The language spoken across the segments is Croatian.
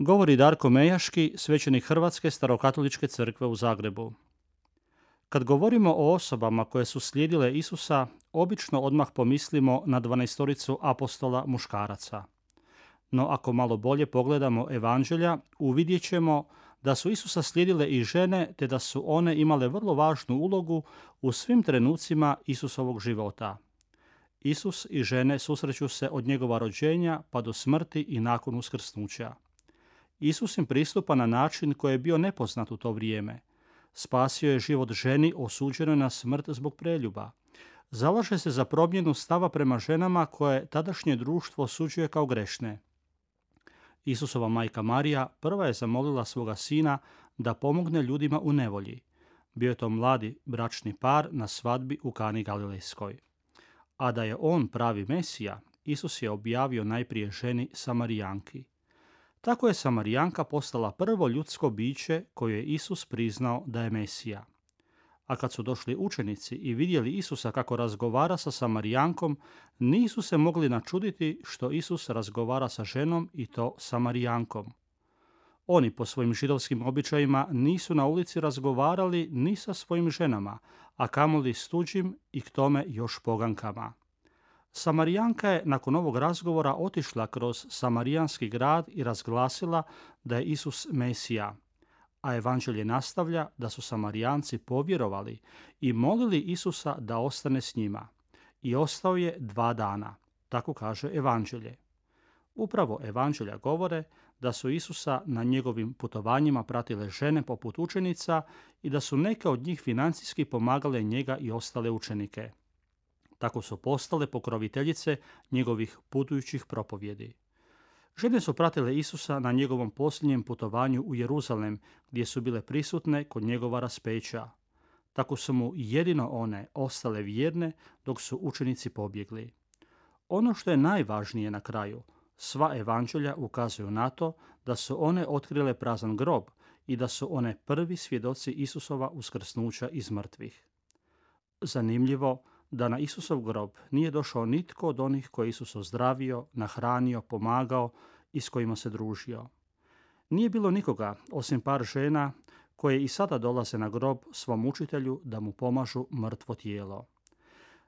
Govori Darko Mejaški, svećenik Hrvatske starokatoličke crkve u Zagrebu. Kad govorimo o osobama koje su slijedile Isusa, obično odmah pomislimo na dvanaestoricu apostola muškaraca. No ako malo bolje pogledamo evanđelja, uvidjet ćemo da su Isusa slijedile i žene, te da su one imale vrlo važnu ulogu u svim trenucima Isusovog života. Isus i žene susreću se od njegova rođenja pa do smrti i nakon uskrsnuća. Isus im pristupa na način koji je bio nepoznat u to vrijeme. Spasio je život ženi osuđenoj na smrt zbog preljuba. Zalaže se za promjenu stava prema ženama koje tadašnje društvo osuđuje kao grešne. Isusova majka Marija prva je zamolila svoga sina da pomogne ljudima u nevolji. Bio je to mladi bračni par na svadbi u Kani Galilejskoj. A da je on pravi Mesija, Isus je objavio najprije ženi Samarijanki. Tako je Samarijanka postala prvo ljudsko biće koje je Isus priznao da je Mesija. A kad su došli učenici i vidjeli Isusa kako razgovara sa Samarijankom, nisu se mogli načuditi što Isus razgovara sa ženom i to Samarijankom. Oni po svojim židovskim običajima nisu na ulici razgovarali ni sa svojim ženama, a kamoli s tuđim i k tome još pogankama. Samarijanka je nakon ovog razgovora otišla kroz Samarijanski grad i razglasila da je Isus Mesija, a evanđelje nastavlja da su Samarijanci povjerovali i molili Isusa da ostane s njima. I ostao je dva dana, tako kaže evanđelje. Upravo evanđelja govore da su Isusa na njegovim putovanjima pratile žene poput učenica i da su neke od njih financijski pomagale njega i ostale učenike. Tako su postale pokroviteljice njegovih putujućih propovjedi. Žene su pratile Isusa na njegovom posljednjem putovanju u Jeruzalem, gdje su bile prisutne kod njegova raspeća. Tako su mu jedino one ostale vjerne dok su učenici pobjegli. Ono što je najvažnije na kraju, sva evanđelja ukazuju na to da su one otkrile prazan grob i da su one prvi svjedoci Isusova uskrsnuća iz mrtvih. Zanimljivo, da na Isusov grob nije došao nitko od onih koji Isus ozdravio, nahranio, pomagao i s kojima se družio. Nije bilo nikoga, osim par žena, koje i sada dolaze na grob svom učitelju da mu pomažu mrtvo tijelo.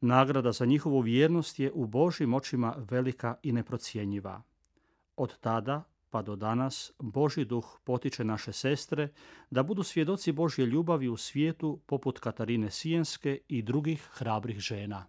Nagrada za njihovu vjernost je u Božim očima velika i neprocjenjiva. Od tada pa do danas Boži duh potiče naše sestre da budu svjedoci Božje ljubavi u svijetu poput Katarine Sijenske i drugih hrabrih žena.